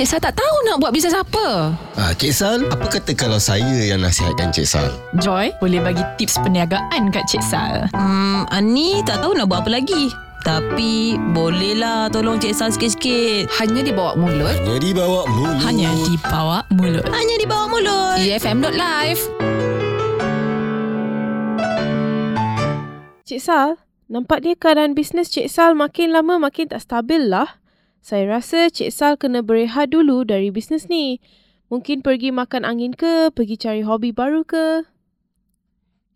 Cik Sal tak tahu nak buat bisnes apa. Ah, Cik Sal, apa kata kalau saya yang nasihatkan Cik Sal? Joy, boleh bagi tips perniagaan kat Cik Sal. Hmm, Ani tak tahu nak buat apa lagi. Tapi bolehlah tolong Cik Sal sikit-sikit. Hanya dibawa mulut. Hanya dibawa mulut. Hanya di bawah mulut. Hanya di bawah mulut. EFM.live. Cik Sal, nampak dia keadaan bisnes Cik Sal makin lama makin tak stabil lah. Saya rasa Cik Sal kena berehat dulu dari bisnes ni. Mungkin pergi makan angin ke, pergi cari hobi baru ke.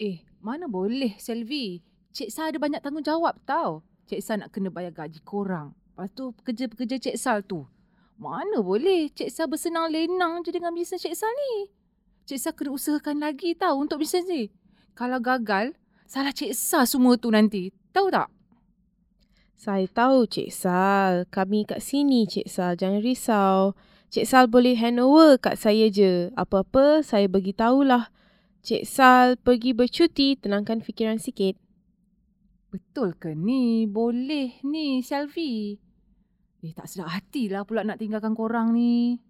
Eh, mana boleh Selvi. Cik Sal ada banyak tanggungjawab tau. Cik Sal nak kena bayar gaji korang. Lepas tu pekerja-pekerja Cik Sal tu. Mana boleh Cik Sal bersenang lenang je dengan bisnes Cik Sal ni. Cik Sal kena usahakan lagi tau untuk bisnes ni. Kalau gagal, salah Cik Sal semua tu nanti. Tahu tak? Saya tahu Cik Sal. Kami kat sini Cik Sal. Jangan risau. Cik Sal boleh hand over kat saya je. Apa-apa saya bagi tahulah. Cik Sal pergi bercuti, tenangkan fikiran sikit. Betul ke ni? Boleh ni Selvi. Eh tak sedap hatilah pula nak tinggalkan korang ni.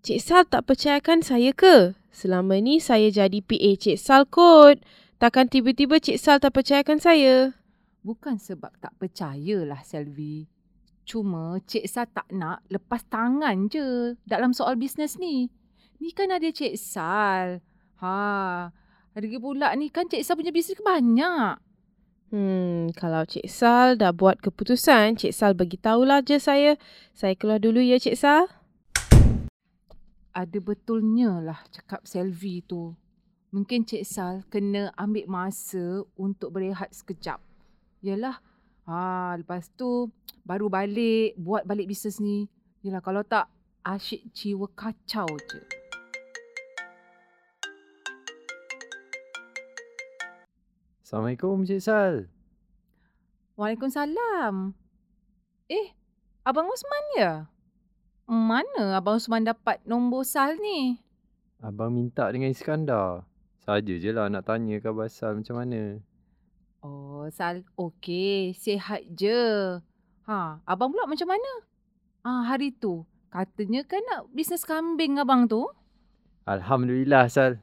Cik Sal tak percayakan saya ke? Selama ni saya jadi PA Cik Sal kot. Takkan tiba-tiba Cik Sal tak percayakan saya. Bukan sebab tak percayalah Selvi. Cuma Cik Sal tak nak lepas tangan je dalam soal bisnes ni. Ni kan ada Cik Sal. Ha, lagi pula ni kan Cik Sal punya bisnes banyak. Hmm, kalau Cik Sal dah buat keputusan, Cik Sal bagi tahulah je saya. Saya keluar dulu ya Cik Sal. Ada betulnya lah cakap Selvi tu. Mungkin Cik Sal kena ambil masa untuk berehat sekejap. Yalah, ha, lepas tu baru balik, buat balik bisnes ni. Yalah, kalau tak asyik jiwa kacau je. Assalamualaikum Cik Sal. Waalaikumsalam. Eh, Abang Osman ya? Mana Abang Osman dapat nombor Sal ni? Abang minta dengan Iskandar. Saja je lah nak tanya khabar Sal macam mana. Oh, Sal okey, sihat je. Ha, abang pula macam mana? Ah, hari tu katanya kan nak bisnes kambing abang tu. Alhamdulillah Sal.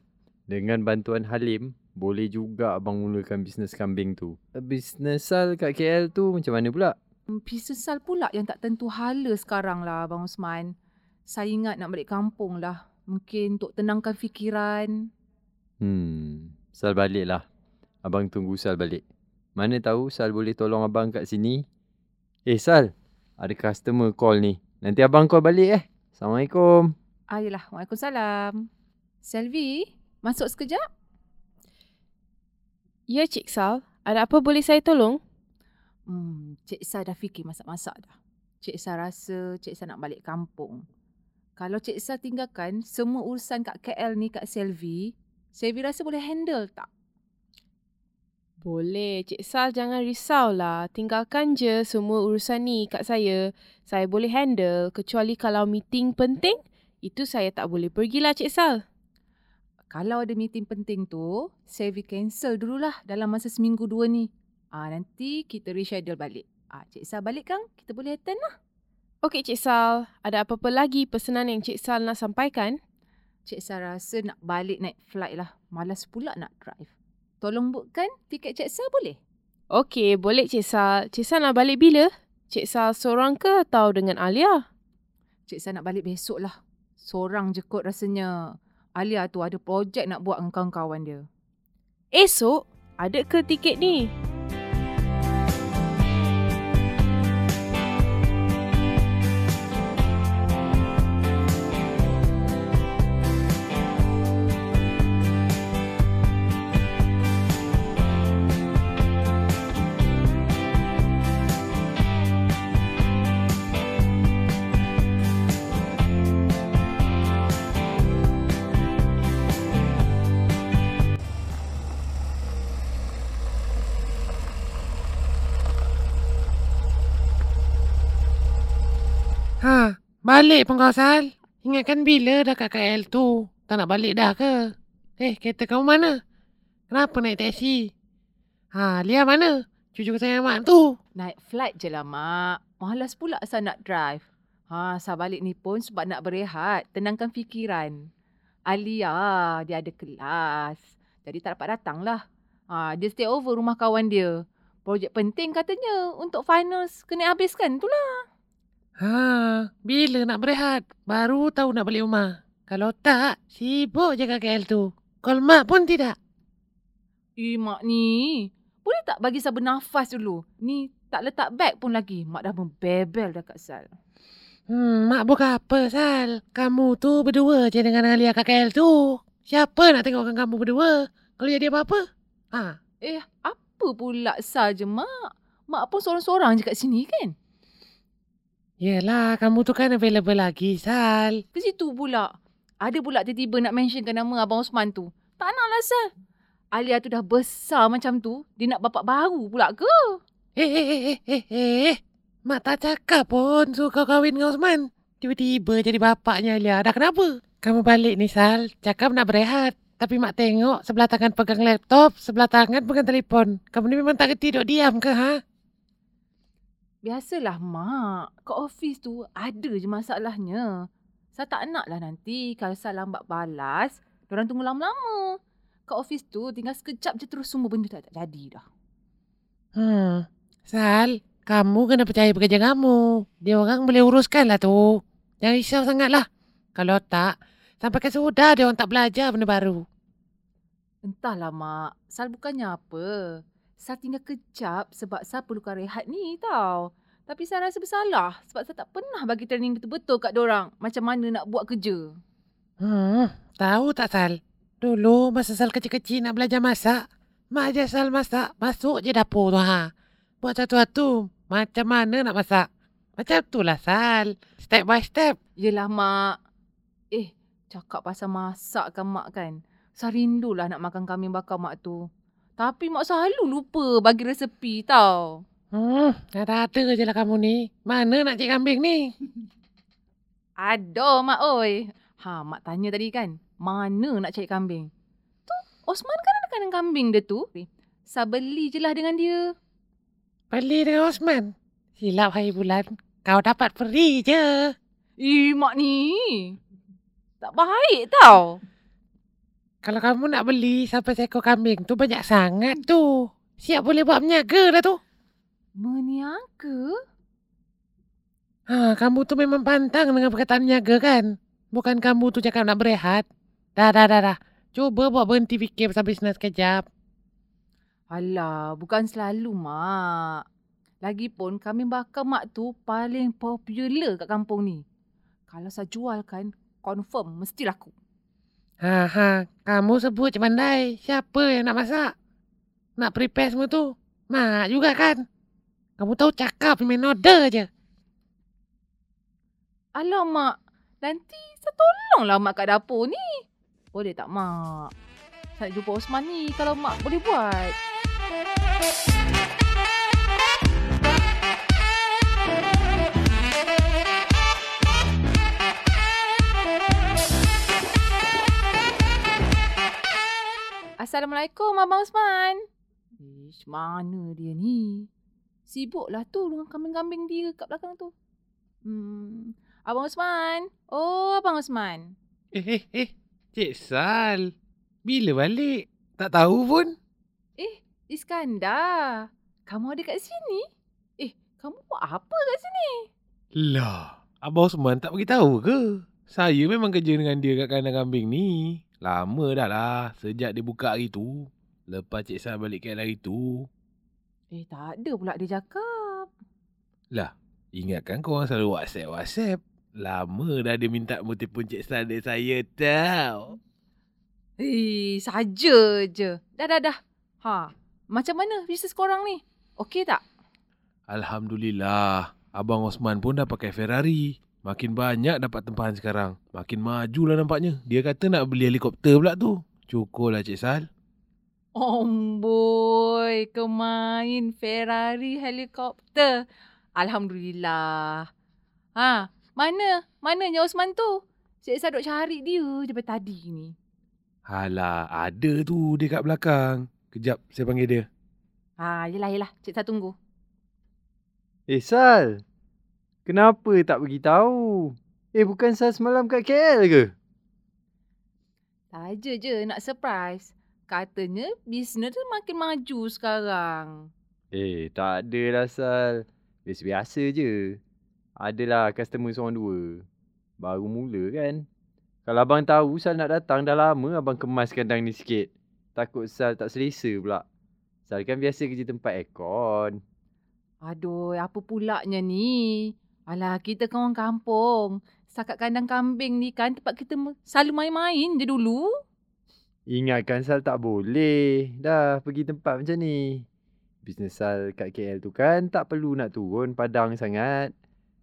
Dengan bantuan Halim, boleh juga abang mulakan bisnes kambing tu. Bisnes Sal kat KL tu macam mana pula? Hmm, Bisnes Sal pula yang tak tentu hala sekarang lah Abang Osman. Saya ingat nak balik kampung lah. Mungkin untuk tenangkan fikiran. Hmm, Sal balik lah. Abang tunggu Sal balik. Mana tahu Sal boleh tolong abang kat sini. Eh Sal, ada customer call ni. Nanti abang call balik eh. Assalamualaikum. Ayolah, Ah, Waalaikumsalam. Selvi, masuk sekejap? Ya Cik Sal, ada apa boleh saya tolong? Hmm, Cik Sal dah fikir masak-masak dah. Cik Sal rasa Cik Sal nak balik kampung. Kalau Cik Sal tinggalkan semua urusan kat KL ni kat Selvi, Selvi rasa boleh handle tak? Boleh, Cik Sal jangan risaulah. Tinggalkan je semua urusan ni kat saya. Saya boleh handle kecuali kalau meeting penting, itu saya tak boleh pergilah Cik Sal. Kalau ada meeting penting tu, Selvi cancel dululah dalam masa seminggu dua ni. Ah nanti kita reschedule balik. Ah Cik Sal balik kan? Kita boleh attend lah. Okey Cik Sal, ada apa-apa lagi pesanan yang Cik Sal nak sampaikan? Cik Sal rasa nak balik naik flight lah. Malas pula nak drive. Tolong bookkan tiket Cik Sal boleh? Okey, boleh Cik Sal. Cik Sal nak balik bila? Cik Sal seorang ke atau dengan Alia? Cik Sal nak balik besok lah. Seorang je kot rasanya. Alia tu ada projek nak buat dengan kawan-kawan dia. Esok, ada ke tiket ni? Ha, balik Sal. Ingatkan bila dah kat KL tu. Tak nak balik dah ke? Eh, kereta kamu mana? Kenapa naik taksi? Ha, Lia mana? Cucu saya mak tu. Naik flight je lah, Mak. Malas pula Sal nak drive. Ha, Sal balik ni pun sebab nak berehat, tenangkan fikiran. Alia, dia ada kelas. Jadi tak dapat datang lah. Ha, dia stay over rumah kawan dia. Projek penting katanya untuk finals kena habiskan tu lah. Ha, bila nak berehat? Baru tahu nak balik rumah. Kalau tak, sibuk je KL tu. Call mak pun tidak. Eh, mak ni. Boleh tak bagi Sal bernafas dulu? Ni tak letak beg pun lagi. Mak dah membebel dah kat Sal. Hmm, mak buka apa, Sal? Kamu tu berdua je dengan Alia KL tu. Siapa nak tengokkan kamu berdua? Kalau jadi apa-apa? Ha, Eh, apa pula Sal je, mak? Mak pun seorang-seorang je kat sini kan? Yelah, kamu tu kan available lagi, Sal. Ke situ pula. Ada pula tiba-tiba nak mentionkan nama Abang Osman tu. Tak nak lah Sal. Alia tu dah besar macam tu. Dia nak bapak baru pula ke? Eh, eh, eh, eh, eh, eh. Mak tak cakap pun suruh kau kahwin dengan Osman. Tiba-tiba jadi bapaknya Alia. Dah kenapa? Kamu balik ni, Sal. Cakap nak berehat. Tapi mak tengok sebelah tangan pegang laptop, sebelah tangan pegang telefon. Kamu ni memang tak kerti duduk diam ke, ha? Biasalah mak. Kat office tu ada je masalahnya. Saya tak nak lah nanti kalau saya lambat balas, orang tunggu lama-lama. Kat office tu tinggal sekejap je terus semua benda tak, tak jadi dah. Hmm. Sal, kamu kena percaya pekerja kamu. Dia orang boleh uruskan lah tu. Jangan risau sangat lah. Kalau tak, sampai ke sudah dia orang tak belajar benda baru. Entahlah mak, Sal bukannya apa. Sal tinggal kejap sebab Sal perlukan rehat ni tau. Tapi saya rasa bersalah sebab saya tak pernah bagi training betul-betul kat orang macam mana nak buat kerja. Hmm, tahu tak Sal? Dulu masa Sal kecil-kecil nak belajar masak, mak ajar Sal masak, masuk je dapur tu ha. Buat satu-satu, macam mana nak masak. Macam tu lah Sal, step by step. Yelah mak. Eh, cakap pasal masak kan mak kan. Saya rindulah nak makan kambing bakar mak tu. Tapi mak selalu lupa bagi resepi tau. Hmm, ada-ada je lah kamu ni. Mana nak cik kambing ni? Ada mak oi. Ha, mak tanya tadi kan, mana nak cari kambing? Tu, Osman kan ada kandang kambing dia tu. Saya beli je lah dengan dia. Beli dengan Osman. Silap hari bulan. Kau dapat free je. Eh, mak ni. Tak baik tau. Kalau kamu nak beli sampai seekor kambing tu banyak sangat tu. Siap boleh buat meniaga dah tu. Meniaga? Ha, kamu tu memang pantang dengan perkataan meniaga kan? Bukan kamu tu cakap nak berehat. Dah, dah, dah, dah. Cuba buat berhenti fikir pasal bisnes kejap. Alah, bukan selalu mak. Lagipun kambing bakar mak tu paling popular kat kampung ni. Kalau saya jualkan, confirm mesti laku. Ha, ha. Kamu sebut je pandai. Siapa yang nak masak? Nak prepare semua tu? Mak juga kan? Kamu tahu cakap main order je. Alah mak, nanti saya tolonglah mak kat dapur ni. Boleh tak mak? Saya jumpa Osman ni kalau mak boleh buat. Assalamualaikum Abang Osman. Ish, mana dia ni? Sibuklah tu dengan kambing-kambing dia kat belakang tu. Hmm, Abang Osman. Oh, Abang Osman. Eh, eh, eh. Cik Sal. Bila balik? Tak tahu pun. Eh, Iskandar. Kamu ada kat sini? Eh, kamu buat apa kat sini? Lah, Abang Osman tak beritahu ke? Saya memang kerja dengan dia kat kandang kambing ni. Lama dah lah, sejak dia buka hari tu. Lepas Cik Sal balik KL hari tu. Eh, tak ada pula dia cakap. Lah, ingatkan korang selalu WhatsApp-WhatsApp. Lama dah dia minta telefon Cik Sal dari saya tau. Eh, saja je. Dah, dah, dah. Ha, macam mana bisnes korang ni? Okey tak? Alhamdulillah, Abang Osman pun dah pakai Ferrari. Makin banyak dapat tempahan sekarang. Makin majulah nampaknya. Dia kata nak beli helikopter pula tu. Cukup lah Cik Sal. Omboi, kemain Ferrari helikopter. Alhamdulillah. Ha, mana? Mananya Osman tu? Cik Sa duk cari dia daripada tadi ni. Alah, ada tu dia kat belakang. Kejap, saya panggil dia. Ha, yelah, yelah. Cik Sa tunggu. Eh Sal, Kenapa tak bagi tahu? Eh, bukan Sal semalam kat KL ke? Saja je nak surprise. Katanya bisnes tu makin maju sekarang. Eh, tak ada lah Sal. Biasa-biasa je. Adalah customer seorang dua. Baru mula kan. Kalau abang tahu Sal nak datang dah lama abang kemas kandang ni sikit. Takut Sal tak selesa pula. Sal kan biasa kerja tempat aircon. Aduh, apa pulaknya ni? Alah, kita kawan kampung. Setakat kandang kambing ni kan tempat kita selalu main-main je dulu. Ingatkan Sal tak boleh. Dah pergi tempat macam ni. Bisnes Sal kat KL tu kan tak perlu nak turun padang sangat.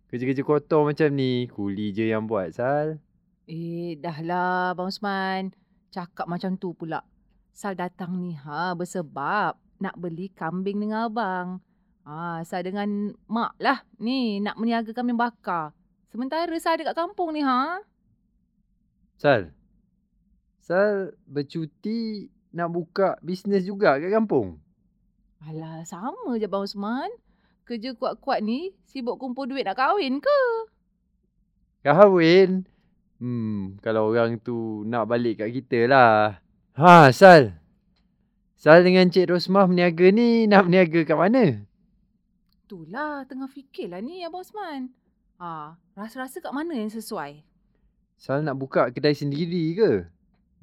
Kerja-kerja kotor macam ni, kuli je yang buat Sal. Eh, dah lah Abang Osman. Cakap macam tu pula. Sal datang ni ha bersebab nak beli kambing dengan abang. Ah, Sal dengan mak lah ni nak meniaga kambing bakar. Sementara Sal ada kat kampung ni ha. Sal. Sal bercuti nak buka bisnes juga kat kampung. Alah, sama je Abang Osman. Kerja kuat-kuat ni sibuk kumpul duit nak kahwin ke? Kahwin. Hmm, kalau orang tu nak balik kat kita lah. Ha, Sal. Sal dengan Cik Rosmah meniaga ni nak meniaga kat mana? Itulah, tengah fikirlah ni Abang Osman. Ah, rasa-rasa kat mana yang sesuai? Sal nak buka kedai sendiri ke?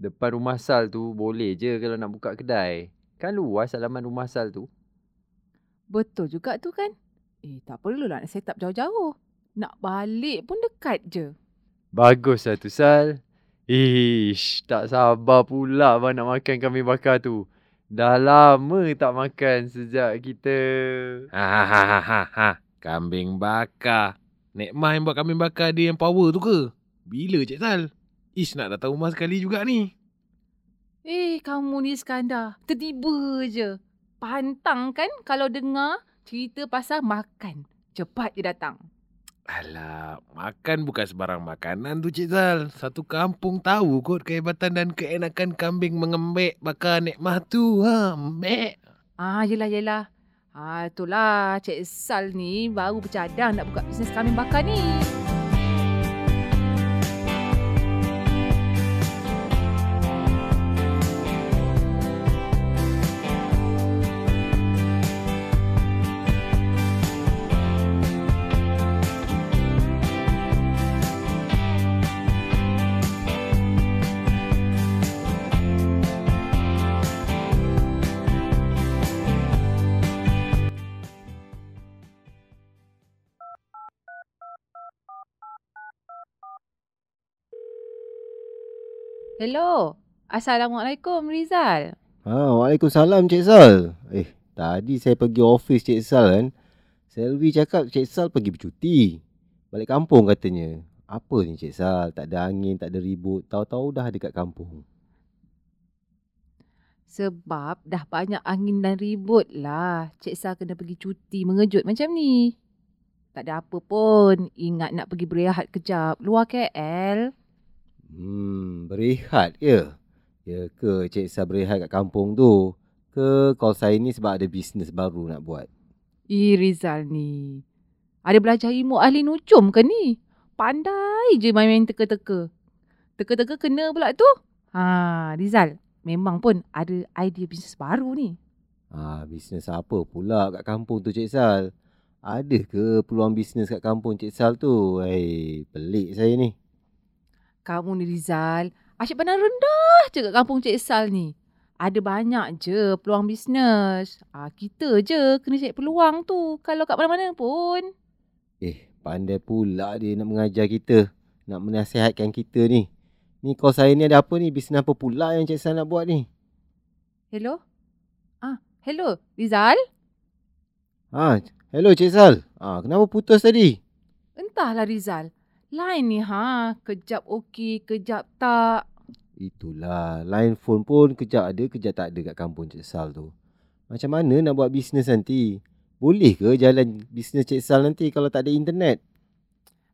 Depan rumah Sal tu boleh je kalau nak buka kedai. Kan luas halaman rumah Sal tu. Betul juga tu kan? Eh, tak perlulah nak set up jauh-jauh. Nak balik pun dekat je. Bagus lah tu Sal. Ish, tak sabar pula abang nak makan kambing bakar tu. Dah lama tak makan sejak kita... Ha ha ha ha ha. ha. Kambing bakar. Nek Mah yang buat kambing bakar dia yang power tu ke? Bila Cik Sal? Ish nak datang rumah sekali juga ni. Eh, kamu ni Iskandar. Tiba-tiba je. Pantang kan kalau dengar cerita pasal makan. Cepat je datang. Alah, makan bukan sebarang makanan tu Cik Zal. Satu kampung tahu kot kehebatan dan keenakan kambing mengembek bakar nikmah tu. Ha, embek. Ah, yelah, yelah. Ah, itulah Cik Sal ni baru bercadang nak buka bisnes kambing bakar ni. Hello. Assalamualaikum Rizal. Ha, Waalaikumsalam Cik Sal. Eh, tadi saya pergi office Cik Sal kan. Selvi cakap Cik Sal pergi bercuti. Balik kampung katanya. Apa ni Cik Sal? Tak ada angin, tak ada ribut. Tahu-tahu dah ada kat kampung. Sebab dah banyak angin dan ribut lah. Cik Sal kena pergi cuti mengejut macam ni. Tak ada apa pun. Ingat nak pergi berehat kejap. Luar KL. Hmm, berehat ke? Ya ke Cik Sal berehat kat kampung tu? Ke call saya ni sebab ada bisnes baru nak buat? Ih Rizal ni. Ada belajar ilmu ahli nucum ke ni? Pandai je main-main teka-teka. Teka-teka kena pula tu. Ha, Rizal. Memang pun ada idea bisnes baru ni. Ah, bisnes apa pula kat kampung tu Cik Sal? Ada ke peluang bisnes kat kampung Cik Sal tu? Hei, pelik saya ni. Kamu ni Rizal. Asyik pandang rendah je kat kampung Cik Sal ni. Ada banyak je peluang bisnes. Ah, kita je kena cari peluang tu. Kalau kat mana-mana pun. Eh, pandai pula dia nak mengajar kita. Nak menasihatkan kita ni. Ni call saya ni ada apa ni? Bisnes apa pula yang Cik Sal nak buat ni? Hello? Ah, hello. Rizal? Ha, hello Cik Sal. Ah, kenapa putus tadi? Entahlah Rizal. Line ni ha. Kejap okey, kejap tak. Itulah, line phone pun kejap ada, kejap tak ada kat kampung Cik Sal tu. Macam mana nak buat bisnes nanti? Boleh ke jalan bisnes Cik Sal nanti kalau tak ada internet?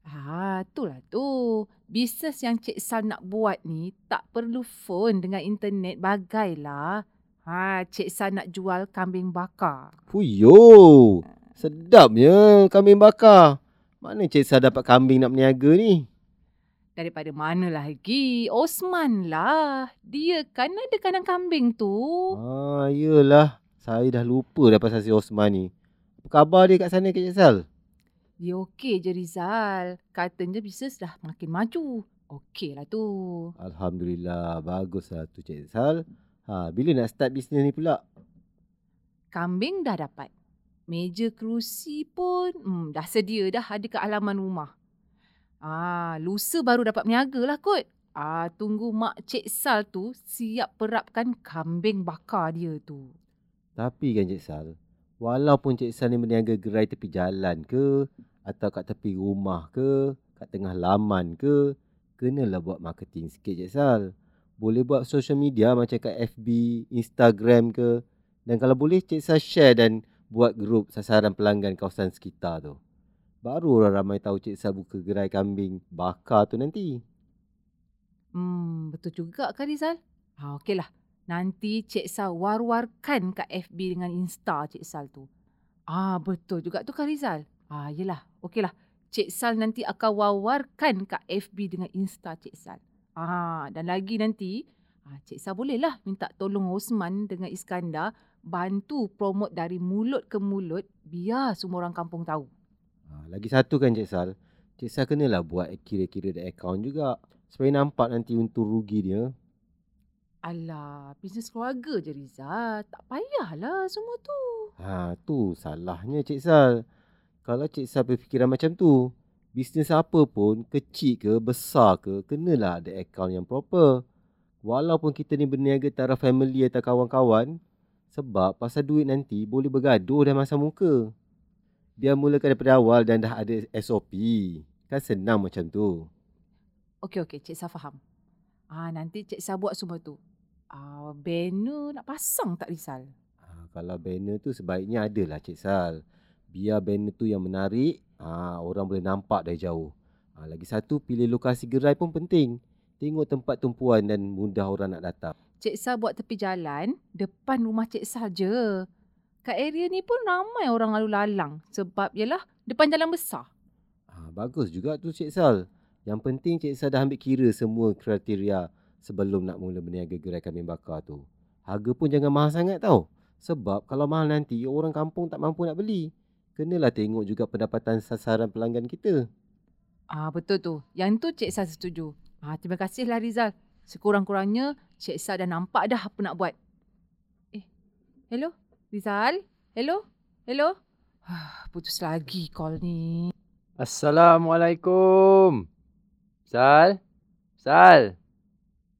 Ah, itulah tu. Bisnes yang Cik Sal nak buat ni tak perlu phone dengan internet bagailah. Ha, Cik Sal nak jual kambing bakar. Fuyo, sedapnya kambing bakar. Mana Cik Sal dapat kambing nak berniaga ni? Daripada mana lagi? Osman lah. Dia kan ada kandang kambing tu. Ah, yelah. Saya dah lupa dah pasal si Osman ni. Apa khabar dia kat sana Cik Sal? Dia okey je Rizal. Katanya bisnes dah makin maju. Okey lah tu. Alhamdulillah. Baguslah tu Cik Sal. Ha, bila nak start bisnes ni pula? Kambing dah dapat. Meja kerusi pun hmm, dah sedia dah ada kat halaman rumah. Ah, lusa baru dapat berniaga lah kot. Ah, tunggu mak Cik Sal tu siap perapkan kambing bakar dia tu. Tapi kan Cik Sal, walaupun Cik Sal ni berniaga gerai tepi jalan ke, atau kat tepi rumah ke, kat tengah laman ke, kenalah buat marketing sikit Cik Sal. Boleh buat social media macam kat FB, Instagram ke. Dan kalau boleh Cik Sal share dan buat grup sasaran pelanggan kawasan sekitar tu. Baru orang ramai tahu Cik Sal buka gerai kambing bakar tu nanti. Hmm, betul juga kan Rizal? Ha, okeylah. Nanti Cik Sal war-warkan kat FB dengan Insta Cik Sal tu. Ah, betul juga tu kan Rizal? Ah, yelah. Okeylah. Cik Sal nanti akan war-warkan kat FB dengan Insta Cik Sal. Ah, dan lagi nanti, ah, Cik Sal bolehlah minta tolong Osman dengan Iskandar bantu promote dari mulut ke mulut biar semua orang kampung tahu. Ha, lagi satu kan Cik Sal, Cik Sal kenalah buat kira-kira the account juga. Supaya nampak nanti untung rugi dia. Alah, bisnes keluarga je Rizal. Tak payahlah semua tu. Ha, tu salahnya Cik Sal. Kalau Cik Sal berfikiran macam tu, bisnes apa pun, kecil ke, besar ke, kenalah ada account yang proper. Walaupun kita ni berniaga taraf family atau kawan-kawan, sebab pasal duit nanti boleh bergaduh dan masa muka. Biar mulakan daripada awal dan dah ada SOP. Kan senang macam tu. Okey, okey. Cik Sal faham. Ah, nanti Cik Sal buat semua tu. Ah, banner nak pasang tak Rizal? Ha, kalau banner tu sebaiknya adalah Cik Sal. Biar banner tu yang menarik, ha, orang boleh nampak dari jauh. Ha, lagi satu, pilih lokasi gerai pun penting. Tengok tempat tumpuan dan mudah orang nak datang. Cik Sal buat tepi jalan, depan rumah Cik Sal je. Kat area ni pun ramai orang lalu lalang. Sebab yelah, depan jalan besar. Ha, bagus juga tu Cik Sal. Yang penting Cik Sal dah ambil kira semua kriteria sebelum nak mula berniaga gerai kambing bakar tu. Harga pun jangan mahal sangat tau. Sebab kalau mahal nanti, orang kampung tak mampu nak beli. Kenalah tengok juga pendapatan sasaran pelanggan kita. Ah betul tu. Yang tu Cik Sal setuju. Ah terima kasihlah Rizal. Sekurang-kurangnya Cik Sal dah nampak dah apa nak buat. Eh, hello? Rizal? Hello? Hello? Ah, putus lagi call ni. Assalamualaikum. Sal? Sal?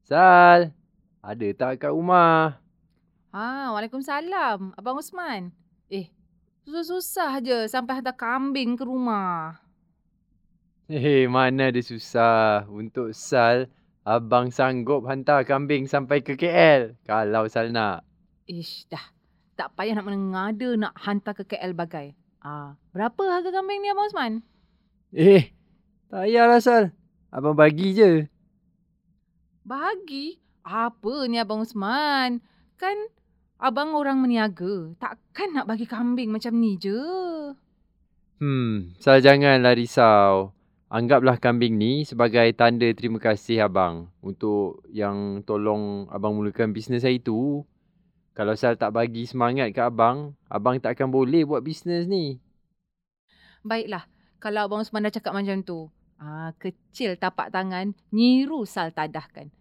Sal? Ada tak kat rumah? Ah, Waalaikumsalam. Abang Osman. Eh, susah-susah je sampai hantar kambing ke rumah. Eh, mana ada susah. Untuk Sal, abang sanggup hantar kambing sampai ke KL. Kalau Sal nak. Ish, dah. Tak payah nak mengada nak hantar ke KL bagai. Ah, berapa harga kambing ni Abang Osman? Eh, tak payahlah Sal. Abang bagi je. Bagi? Apa ni Abang Usman? Kan abang orang meniaga. Takkan nak bagi kambing macam ni je. Hmm, Sal janganlah risau. Anggaplah kambing ni sebagai tanda terima kasih abang untuk yang tolong abang mulakan bisnes hari tu. Kalau Sal tak bagi semangat ke abang, abang tak akan boleh buat bisnes ni. Baiklah, kalau Abang Usman dah cakap macam tu. Ah, kecil tapak tangan, nyiru Sal tadahkan.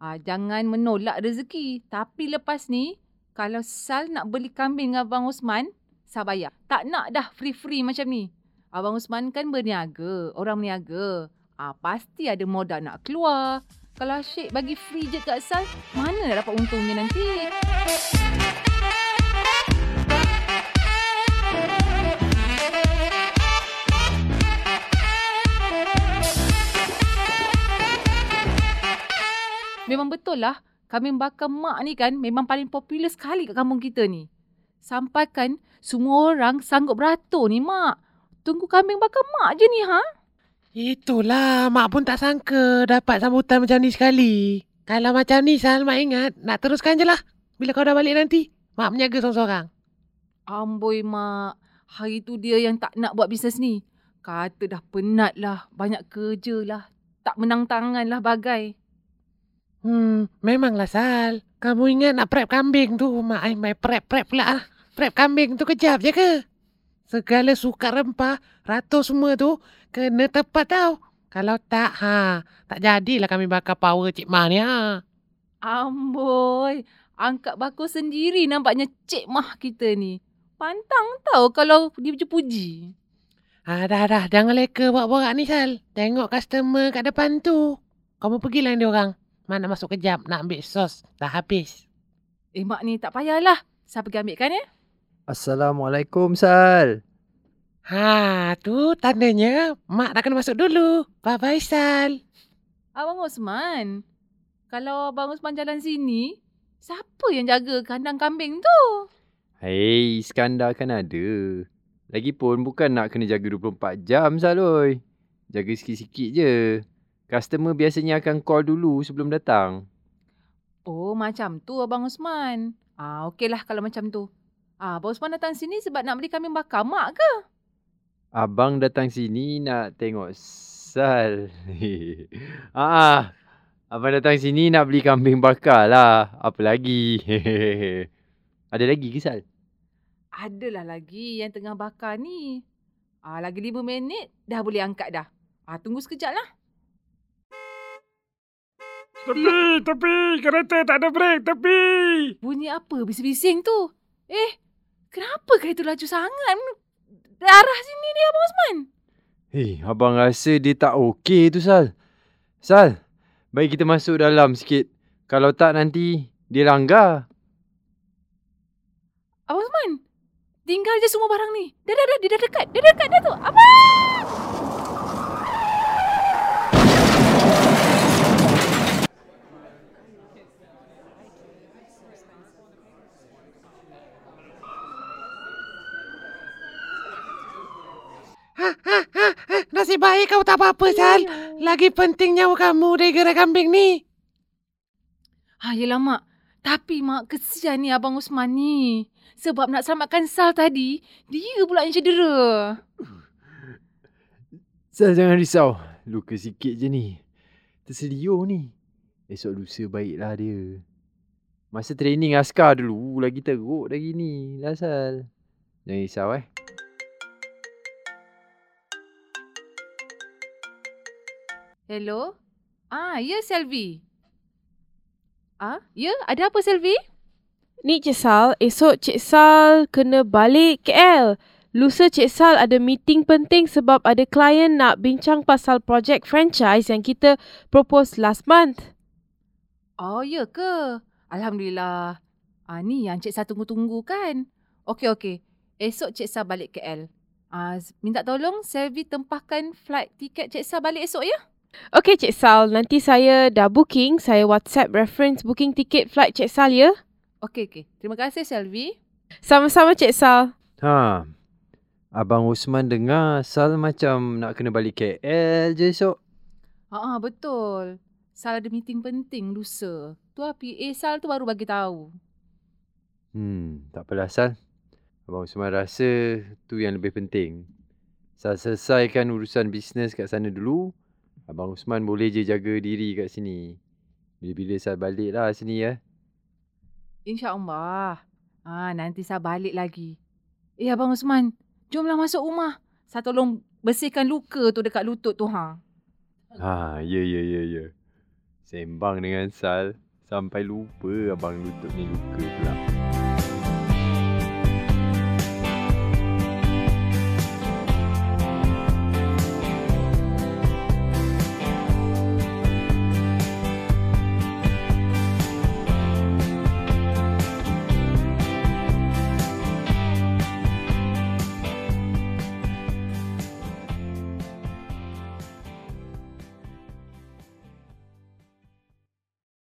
Ah, jangan menolak rezeki. Tapi lepas ni, kalau Sal nak beli kambing dengan Abang Usman, Sal bayar. Tak nak dah free-free macam ni. Abang Usman kan berniaga, orang berniaga. Ah, pasti ada modal nak keluar. Kalau Syed bagi free je kat Sal, mana nak dapat untungnya nanti? Memang betul lah, kambing bakar mak ni kan memang paling popular sekali kat kampung kita ni. Sampai kan semua orang sanggup beratur ni mak. Tunggu kambing bakar mak je ni ha? Itulah, mak pun tak sangka dapat sambutan macam ni sekali. Kalau macam ni, Sal, mak ingat nak teruskan je lah. Bila kau dah balik nanti, mak menjaga seorang-seorang. Amboi mak, hari tu dia yang tak nak buat bisnes ni. Kata dah penat lah. Banyak kerja lah. Tak menang tangan lah bagai. Hmm, memanglah Sal. Kamu ingat nak prep kambing tu. Mak ai mai prep-prep pula ah. Prep kambing tu kejap je ke? Segala suka rempah, ratus semua tu kena tepat tau. Kalau tak, ha, tak jadilah kami bakar power Cik Ma ni ha. Amboi. Angkat bakul sendiri nampaknya Cik Mah kita ni. Pantang tau kalau dipuji-puji. Ah, dah, dah. Jangan leka borak-borak ni, Sal. Tengok customer kat depan tu. Kamu pergi lain dia orang. Mana masuk kejap nak ambil sos. Dah habis. Eh mak ni tak payahlah. Saya pergi ambilkan ya. Assalamualaikum Sal. Ha, tu tandanya mak dah kena masuk dulu. Bye-bye, Sal. Abang Osman. Kalau Abang Osman jalan sini, siapa yang jaga kandang kambing tu? Hei, Iskandar kan ada. Lagipun bukan nak kena jaga 24 jam Saloi. Jaga sikit-sikit je. Customer biasanya akan call dulu sebelum datang. Oh, macam tu Abang Osman. Ah, okeylah kalau macam tu. Ah, Abang Osman datang sini sebab nak beli kambing bakar mak ke? Abang datang sini nak tengok Sal. ah, abang datang sini nak beli kambing bakar lah. Apa lagi? ada lagi ke Sal? Adalah lagi yang tengah bakar ni. Ah, lagi lima minit dah boleh angkat dah. Ah, tunggu sekejap lah. Tepi, tepi. Kereta tak ada brek. Tepi. Bunyi apa bising-bising tu? Eh, kenapa kereta laju sangat? Arah sini ni Abang Osman. Hei, abang rasa dia tak okey tu Sal. Sal, baik kita masuk dalam sikit. Kalau tak nanti dia langgar. Abang Osman, tinggal je semua barang ni. Dah, dah, dah. Dia dah dekat. Dia dah dekat dah tu. Abang! Ha, ha, ha, ha. Nasib baik kau tak apa-apa, Sal. Lagi penting nyawa kamu dari gerai kambing ni. Ha, yelah mak. Tapi mak, kesian ni Abang Osman ni. Sebab nak selamatkan Sal tadi, dia pula yang cedera. Sal jangan risau. Luka sikit je ni. Terseliur ni. Esok lusa baiklah dia. Masa training askar dulu lagi teruk lagi ni. Lah Sal. Jangan risau eh. Hello? Ah, ya Selvi. Ah, ya? Ada apa Selvi? Ni Cik Sal, esok Cik Sal kena balik KL. Lusa Cik Sal ada meeting penting sebab ada klien nak bincang pasal projek franchise yang kita propose last month. Oh, ya ke? Alhamdulillah. Ah, ni yang Cik Sal tunggu-tunggu kan? Okey, okey. Esok Cik Sal balik KL. Ah, minta tolong Selvi tempahkan flight tiket Cik Sal balik esok ya? Okey Cik Sal, nanti saya dah booking. Saya WhatsApp reference booking tiket flight Cik Sal ya. Okey, okey. Terima kasih Selvi. Sama-sama Cik Sal. Ha. Abang Osman dengar Sal macam nak kena balik KL je esok. Ha, ah, betul. Sal ada meeting penting lusa. Tu lah PA Sal tu baru bagi tahu. Hmm, tak apalah Sal. Abang Osman rasa tu yang lebih penting. Sal selesaikan urusan bisnes kat sana dulu. Abang Osman boleh je jaga diri kat sini. Bila-bila Sal balik lah sini ya. InsyaAllah. Ah, nanti Sal balik lagi. Eh, Abang Osman. Jomlah masuk rumah. Sal tolong bersihkan luka tu dekat lutut tu, ha. Ha, ya, ya, ya, ya. Sembang dengan Sal. Sampai lupa abang lutut ni luka pula.